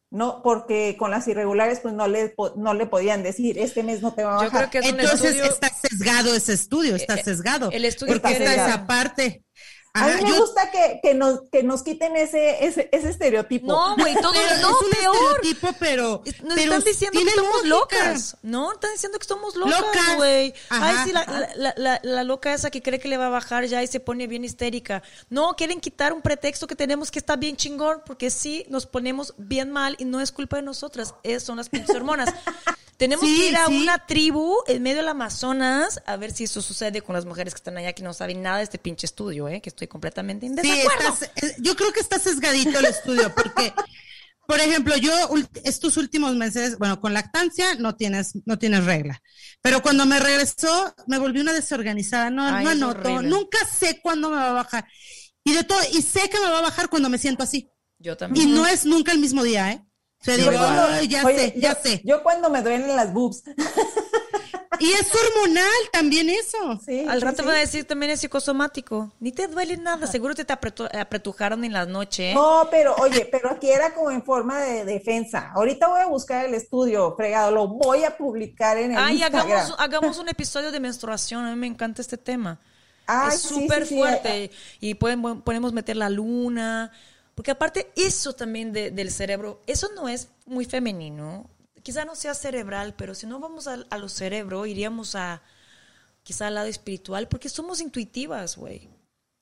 No, porque con las irregulares pues no le, no le podían decir, este mes no te va a bajar. Yo creo que es un Entonces estudio- está sesgado ese estudio, está Eh, eh, sesgado. el estudio porque está esa parte. A mí Ajá, me yo- gusta que, que, nos, que nos quiten ese, ese, ese estereotipo. No, güey, todo pero <laughs> no, es un peor. estereotipo, pero, Es- Nos pero están diciendo que somos locas. No, están diciendo que somos locas, güey. Ay, Ajá, sí, la, ajá. la, la- la- loca esa que cree que le va a bajar ya y se pone bien histérica. No, quieren quitar un pretexto que tenemos que está bien chingón, porque sí nos ponemos bien mal y no es culpa de nosotras. Esas son las pinches hormonas. Tenemos Sí, que ir a sí. una tribu en medio del Amazonas a ver si eso sucede con las mujeres que están allá que no saben nada de este pinche estudio, ¿eh? que estoy completamente en Sí, desacuerdo. estás- eh, yo creo que está sesgadito el estudio, porque, por ejemplo, yo estos últimos meses, bueno, con lactancia no tienes, no tienes regla, pero cuando me regresó, me volví una desorganizada, no, Ay, no anoto, nunca sé cuándo me va a bajar. Y de todo, y sé que me va a bajar cuando me siento así. Yo Y también. no es nunca el mismo día, ¿eh? O sea, Sí, digo, igual. "Ay, ya Oye, sé, ya yo, sé. Yo cuando me duelen las boobs. <laughs> Y es hormonal también eso. Sí, Al rato sí. va a decir también es psicosomático. Ni te duele nada. Seguro te, te apretu- apretujaron en la noche. ¿eh? No, pero oye, pero aquí era como en forma de defensa. Ahorita voy a buscar el estudio, fregado, lo voy a publicar en el Ay, Instagram. hagamos, hagamos un episodio de menstruación. A mí me encanta este tema. Ay, es súper sí, sí. fuerte. Y pueden, podemos meter la luna. Porque aparte, eso también de- del cerebro, eso no es muy femenino. Quizá no sea cerebral, pero si no vamos a, a lo cerebro, iríamos a quizá al lado espiritual, porque somos intuitivas, güey.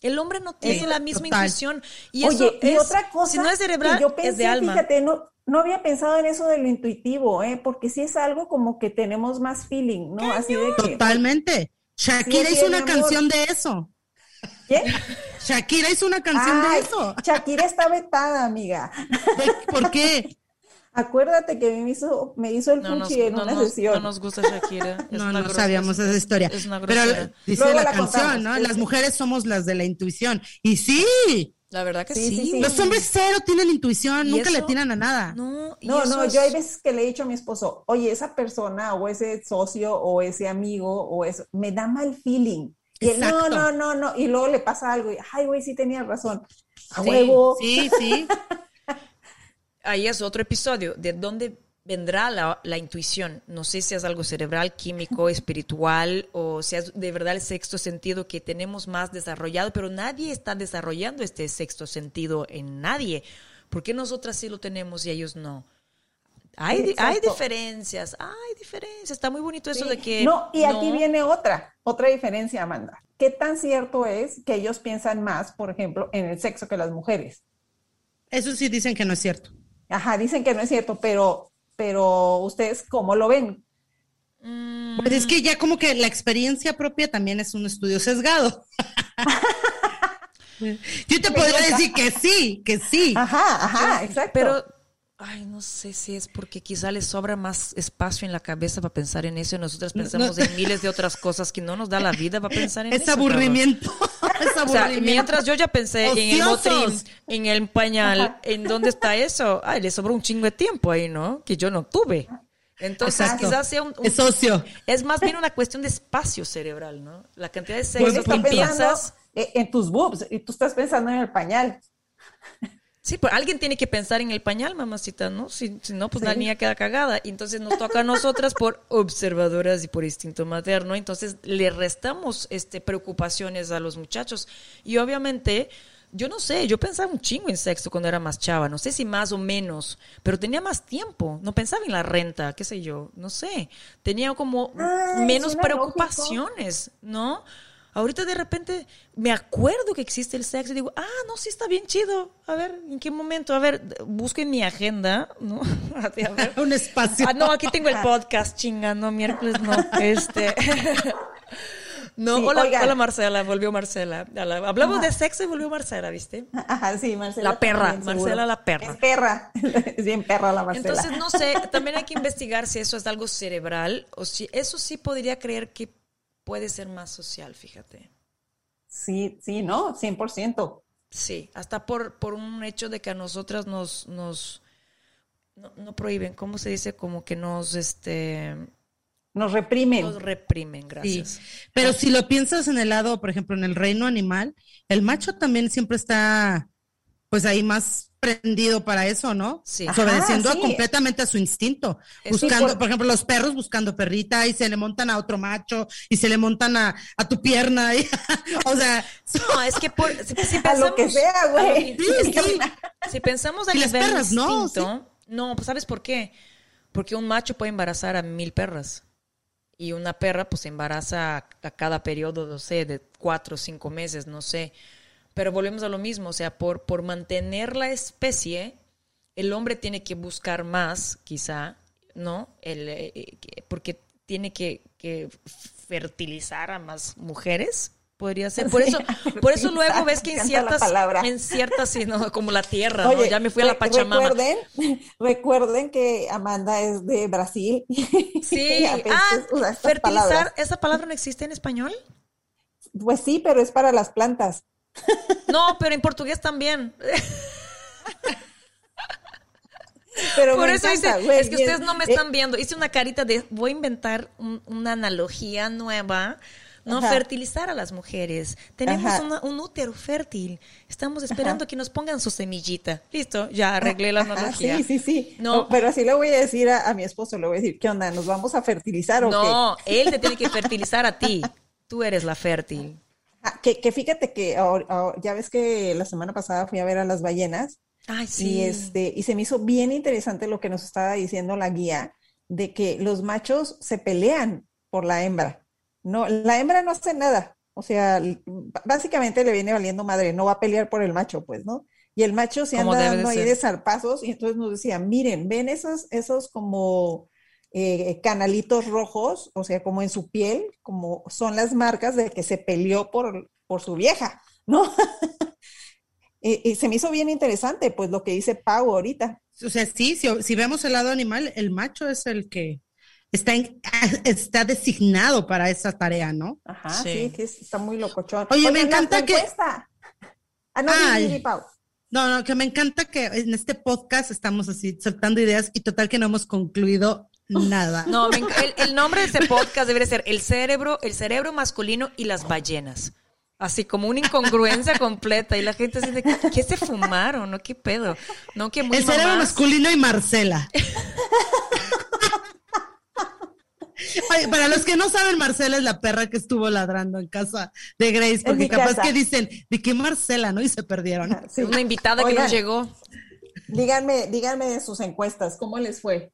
El hombre no tiene Sí, la misma total. intuición. Y Oye, eso y es, otra cosa si no es cerebral, yo pensé, es de alma. fíjate, no, no había pensado en eso de lo intuitivo, ¿eh? porque sí es algo como que tenemos más feeling, ¿no? Así de que, Totalmente. Shakira Sí, hizo una amor. canción de eso. ¿qué? Shakira hizo una canción Ay, de eso. Shakira está vetada, amiga. ¿De- ¿Por qué? <laughs> Acuérdate que me hizo, me hizo el No nos, en no una nos- sesión. no nos gusta Shakira. <laughs> Es No, no grosera- sabíamos esa historia. Es una Pero grosera. dice Luego la, la canción, ¿no? Las mujeres somos las de la intuición. Y sí, La verdad que Sí, sí. sí, sí. los hombres cero tienen intuición, ¿Y nunca le tiran a nada. No, No, eso no, es- yo hay veces que le he dicho a mi esposo, oye, esa persona o ese socio o ese amigo o eso, me da mal feeling. Y él, no, no, no, no. Y luego le pasa algo y, ay, güey, sí tenía razón. A Sí, huevo. Sí, sí. <laughs> Ahí es otro episodio. ¿De dónde vendrá la, la intuición? No sé si es algo cerebral, químico, espiritual, o si es de verdad el sexto sentido que tenemos más desarrollado, pero nadie está desarrollando este sexto sentido en nadie. ¿Por qué nosotras sí lo tenemos y ellos no? Hay, hay diferencias, hay diferencias. Está muy bonito eso Sí. de que... No, y aquí no. viene otra, otra diferencia, Amanda. ¿Qué tan cierto es que ellos piensan más, por ejemplo, en el sexo que las mujeres? Eso sí dicen que no es cierto. Ajá, dicen que no es cierto, pero, pero ustedes cómo lo ven. Mm, Pues es que ya como que la experiencia propia también es un estudio sesgado. <laughs> Yo te podría decir que sí, que sí. Ajá, ajá, exacto. Pero, ay, no sé si es porque quizá les sobra más espacio en la cabeza para pensar en eso y nosotros pensamos en miles de otras cosas que no nos da la vida para pensar en <laughs> Es eso. aburrimiento. <laughs> Es O sea, aburrimiento. mientras yo ya pensé en el motrín, en el pañal, ¿en dónde está eso? Ay, le sobró un chingo de tiempo ahí, ¿no? Que yo no tuve. Entonces, Exacto. quizás sea un, un- Es socio. es más bien una cuestión de espacio cerebral, ¿no? La cantidad de Él sexo está que piensas. en tus boobs y tú estás pensando en el pañal. Sí, pues alguien tiene que pensar en el pañal, mamacita, ¿no? Si, si no, pues la niña queda cagada. Y entonces nos toca a nosotras por observadoras y por instinto materno. Entonces le restamos este, preocupaciones a los muchachos. Y obviamente, yo no sé, yo pensaba un chingo en sexo cuando era más chava. No sé si más o menos, pero tenía más tiempo. No pensaba en la renta, qué sé yo, no sé. Tenía como Ay, menos preocupaciones, ¿no? Ahorita de repente me acuerdo que existe el sexo y digo, ah, no, sí está bien chido. A ver, ¿en qué momento? A ver, busco en mi agenda, ¿no? <laughs> A ver. <laughs> Un espacio. Ah, no, aquí tengo el podcast, chinga, no, miércoles no. <laughs> Este. No, Sí, hola, hola Marcela, volvió Marcela. Hablamos Ajá. de sexo y volvió Marcela, ¿viste? Ajá, sí, Marcela. La perra, seguro. Marcela la perra. Es perra, es bien perra la Marcela. Entonces, no sé, también hay que investigar si eso es algo cerebral o si eso sí podría creer que puede ser más social, fíjate. Sí, sí, ¿no? 100%. Sí, hasta por, por un hecho de que a nosotras nos, nos no, no prohíben, ¿cómo se dice? Como que nos, este, Nos reprimen. nos reprimen, Sí. gracias. Pero si lo piensas en el lado, por ejemplo, en el reino animal, el macho también siempre está, pues ahí más desprendido para eso, ¿no? Sí. Obedeciendo sí. completamente a su instinto. Buscando, por- por... ejemplo, los perros buscando perrita y se le montan a otro macho y se le montan a, a tu pierna. y- <laughs> o sea, No, es que por, si, si <laughs> A lo que pensamos- sea, güey. Sí, es que sí. si- pensamos a Y las nivel perras, ¿no? instinto, no, pues ¿sabes por qué? Porque un macho puede embarazar a mil perras y una perra pues se embaraza a, a cada periodo, no sé, de cuatro o cinco meses, no sé. Pero volvemos a lo mismo, o sea, por, por mantener la especie, el hombre tiene que buscar más, quizá, ¿no? El, eh, eh, que- porque tiene que, que fertilizar a más mujeres, podría ser. Por eso, por eso <laughs> luego ves que en ciertas, en ciertas, sí, ¿no? como la tierra, ¿no? Ya me fui a la Pachamama. Recuerden, <laughs> recuerden que Amanda es de Brasil. <laughs> Sí, ah, fertilizar. ¿esa palabra no existe en español? Pues sí, pero es para las plantas. No, pero en portugués también. <laughs> Pero Por eso encanta, hice, güey, es que bien. ustedes no me Eh, están viendo. Hice una carita de, voy a inventar un- una analogía nueva. No Ajá. fertilizar a las mujeres. Tenemos una- un útero fértil. Estamos esperando que nos pongan su semillita. Listo, ya arreglé la <laughs> Ajá, analogía. sí, sí, sí. No. No, pero así le voy a decir a, a mi esposo, le voy a decir, ¿qué onda? ¿Nos vamos a fertilizar o qué? No, él te tiene que fertilizar a ti. Tú eres la fértil. Ah, que, que fíjate que ya ves que la semana pasada fui a ver a las ballenas Ay, sí. y este y se me hizo bien interesante lo que nos estaba diciendo la guía de que los machos se pelean por la hembra. No, la hembra no hace nada. O sea, básicamente le viene valiendo madre, no va a pelear por el macho, pues, ¿no? Y el macho se anda de dando ahí ser. de zarpazos y entonces nos decía, miren, ven esos, esos como eh, canalitos rojos, o sea, como en su piel, como son las marcas de que se peleó por, por su vieja, ¿no? Y, <laughs> y se me hizo bien interesante, pues, lo que dice Pau ahorita. o sea, sí, si, si vemos el lado animal, el macho es el que está, en- <laughs> está designado para esa tarea, ¿no? Ajá, Sí. sí, está muy locochón. Oye, me encanta que- encuesta. Ah, no, Ay. Pau. No, no, que me encanta que en este podcast estamos así soltando ideas y total que no hemos concluido nada. No, me el, el nombre de ese podcast debería ser El cerebro, el cerebro masculino y las ballenas. Así como una incongruencia <laughs> completa. Y la gente de, ¿qué se fumaron? ¿No? ¿Qué pedo? No, que muy el cerebro mamás. masculino y Marcela. <laughs> Para los que no saben, Marcela es la perra que estuvo ladrando en casa de Grace, porque capaz casa. que dicen, ¿de qué Marcela? ¿No? Y se perdieron. Sí. Una invitada que nos llegó. Díganme, díganme de sus encuestas, ¿cómo les fue?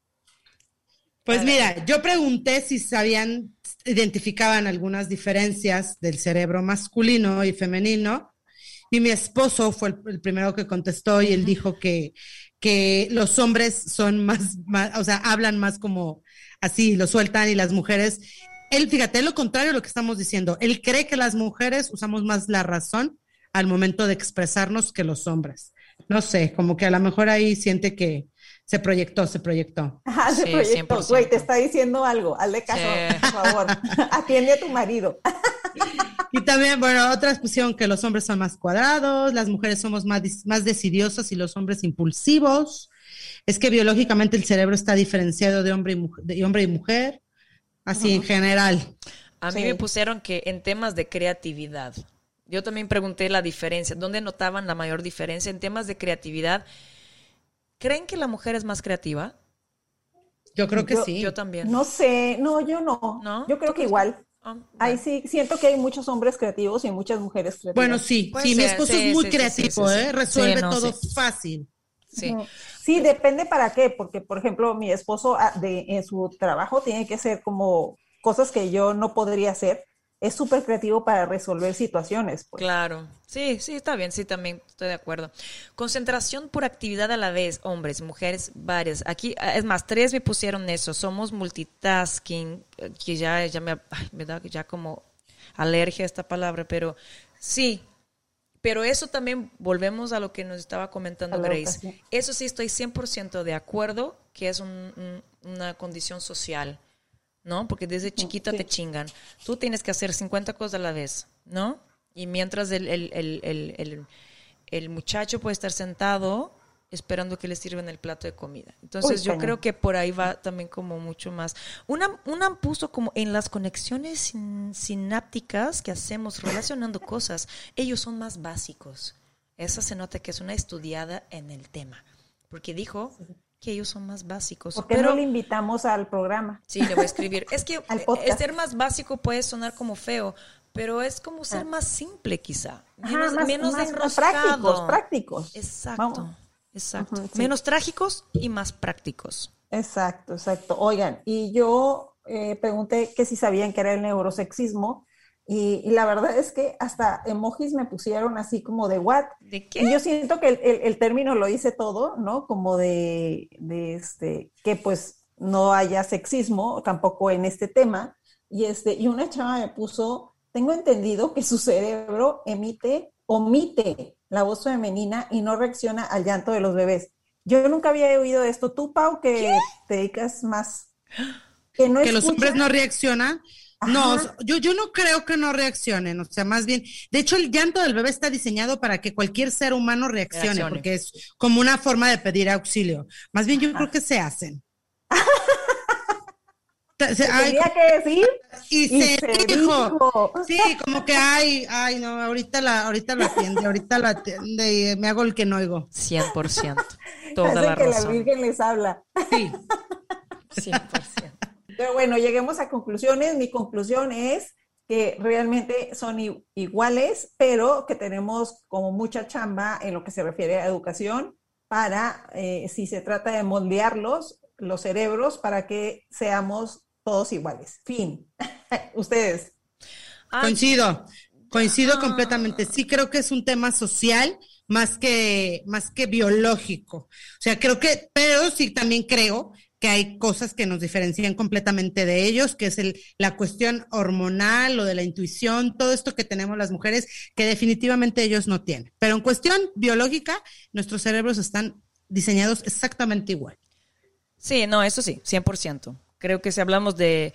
Pues mira, yo pregunté si sabían, identificaban algunas diferencias del cerebro masculino y femenino, y mi esposo fue el, el primero que contestó y él dijo que, que los hombres son más, más, o sea, hablan más como así, lo sueltan, y las mujeres, él, fíjate, es lo contrario de lo que estamos diciendo, él cree que las mujeres usamos más la razón al momento de expresarnos que los hombres. No sé, como que a lo mejor ahí siente que se proyectó, se proyectó. Ajá, Sí, ese proyecto. 100%. Güey, te está diciendo algo. Hazle caso, Sí. por favor. <laughs> Atiende a tu marido. Y también, bueno, otras pusieron que los hombres son más cuadrados, las mujeres somos más, más decidiosas y los hombres impulsivos. Es que biológicamente el cerebro está diferenciado de hombre y, mu- de hombre y mujer, así en general. A mí Sí. me pusieron que en temas de creatividad. Yo también pregunté la diferencia. ¿Dónde notaban la mayor diferencia en temas de creatividad? ¿Creen que la mujer es más creativa? Yo creo que Yo- sí. Yo también. No sé, no, yo no. ¿No? Yo creo ¿Tú que igual. Ah, Ahí sí, siento que hay muchos hombres creativos y muchas mujeres creativas. Bueno, sí, sí, mi esposo sí, es muy sí, creativo, sí, sí, sí. ¿eh? Resuelve Sí, no, todo sí. fácil. Sí. Sí, depende para qué, porque por ejemplo, mi esposo ah, de, en su trabajo tiene que hacer como cosas que yo no podría hacer. Es súper creativo para resolver situaciones. pues. Claro. Sí, sí, está bien, sí, también estoy de acuerdo. Concentración por actividad a la vez, hombres, mujeres, varias. Aquí, ah, es más, tres me pusieron eso. Somos multitasking, eh, que ya, ya me, me da ya como alergia a esta palabra, pero sí. Pero eso también, volvemos a lo que nos estaba comentando Grace. Eso sí estoy 100% de acuerdo que es un- un- una condición social, ¿no? Porque desde chiquita sí. te chingan. Tú tienes que hacer 50 cosas a la vez, ¿no? Y mientras el, el, el, el, muchacho puede estar sentado esperando que le sirvan el plato de comida. Entonces Uy, yo creo que por ahí va también como mucho más. Una, una puso como en las conexiones sin- sinápticas que hacemos relacionando <laughs> cosas, ellos son más básicos. Esa se nota que es una estudiada en el tema, porque dijo que ellos son más básicos. ¿Por qué pero no le invitamos al programa? Sí, le voy a escribir. Es que <laughs> el podcast. ser más básico puede sonar como feo, pero es como ser más simple quizá. Ajá, Menos, más- menos más- prácticos, prácticos. Exacto, Vamos. exacto. Sí. Menos trágicos y más prácticos. Exacto, exacto. Oigan, y yo eh, pregunté que si sabían que era el neurosexismo y, y la verdad es que hasta emojis me pusieron así como de what. ¿De Y yo siento que el, el- el término lo dice todo, ¿no? Como de, de este, que pues no haya sexismo tampoco en este tema. Y este, y una chava me puso, tengo entendido que su cerebro emite, omite la voz femenina y no reacciona al llanto de los bebés. Yo nunca había oído esto. Tú, Pau, que te dedicas más, que no que los hombres no reaccionan. No, yo, yo no creo que no reaccionen, o sea, más bien, de hecho el llanto del bebé está diseñado para que cualquier ser humano reaccione, Reaccione. porque es como una forma de pedir auxilio. Más bien yo creo que se hacen. <laughs> Se- Te ay, tenía que decir y y se se dijo. dijo. Sí, como que ay, ay, no, ahorita la, ahorita lo atiende, ahorita lo atiende y me hago el que no oigo. 100%. <laughs> Toda Hacen la que la razón. Virgen les habla. Sí. 100%. Pero bueno, lleguemos a conclusiones. Mi conclusión es que realmente son iguales, pero que tenemos como mucha chamba en lo que se refiere a educación para, eh, si se trata de moldearlos, los cerebros, para que seamos todos iguales. Fin. <laughs> Ustedes. Ah, Coincido, coincido Ah. completamente. Sí creo que es un tema social más que, más que biológico. O sea, creo que, pero sí también creo que hay cosas que nos diferencian completamente de ellos, que es el, la cuestión hormonal o de la intuición, todo esto que tenemos las mujeres, que definitivamente ellos no tienen. Pero en cuestión biológica, nuestros cerebros están diseñados exactamente igual. Sí, no, eso sí, 100%. Creo que si hablamos de,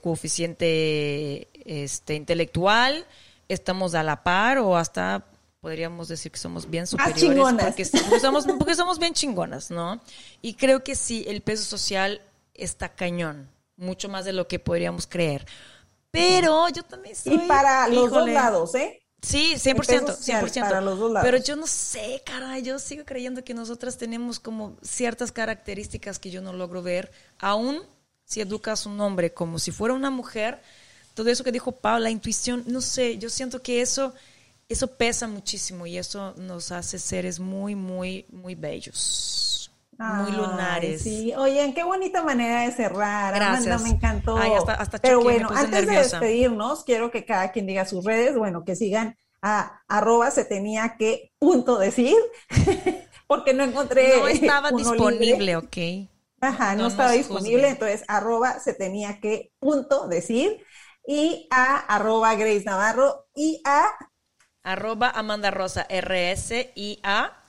coeficiente este, intelectual, estamos a la par o hasta podríamos decir que somos bien superiores chingonas. porque, porque somos, porque somos bien chingonas, ¿no? Y creo que sí, el peso social está cañón, mucho más de lo que podríamos creer. Pero yo también soy... Y para los dos híjole, lados, ¿eh? Sí, El 100%, peso social 100%. para los dos lados. Pero yo no sé, cara, yo sigo creyendo que nosotras tenemos como ciertas características que yo no logro ver, aún si educas a un hombre como si fuera una mujer, todo eso que dijo Pau, la intuición, no sé, yo siento que eso, eso pesa muchísimo y eso nos hace seres muy, muy, muy bellos, muy lunares. Sí, oye, qué bonita manera de cerrar. Gracias. Amanda, me encantó. Ay, hasta- hasta Pero choqué, bueno, antes nerviosa. de despedirnos, quiero que cada quien diga sus redes, bueno, que sigan a arroba se tenía que punto decir, <laughs> porque no encontré No estaba disponible, libre. ok. Ajá, no, No estaba disponible, entonces arroba se tenía que punto decir y a arroba Grace Navarro y a Arroba Amanda Rosa, RS y A.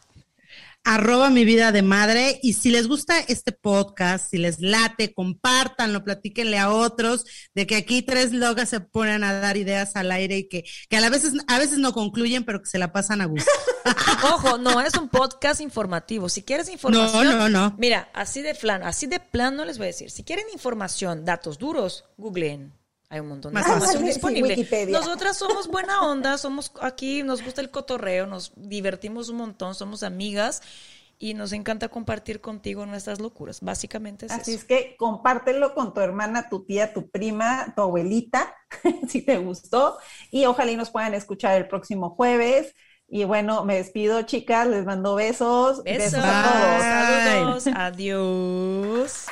arroba mi vida de madre. Y si les gusta este podcast, si les late, compártanlo, platíquenle a otros de que aquí tres logas se ponen a dar ideas al aire y que, que a veces, a veces no concluyen, pero que se la pasan a gusto. <laughs> Ojo, no es un podcast informativo. Si quieres información, No, no, no. Mira, así de plano, así de plano les voy a decir. Si quieren información, datos duros, googleen. Hay un montón de Más información fácil. disponible. Sí, Wikipedia. Nosotras somos buena onda, somos aquí, nos gusta el cotorreo, nos divertimos un montón, somos amigas y nos encanta compartir contigo nuestras locuras. Básicamente es Así eso. es que compártelo con tu hermana, tu tía, tu prima, tu abuelita, <laughs> si te gustó. Y ojalá y nos puedan escuchar el próximo jueves. Y bueno, me despido, chicas. Les mando besos. Besos, a todos. saludos, adiós.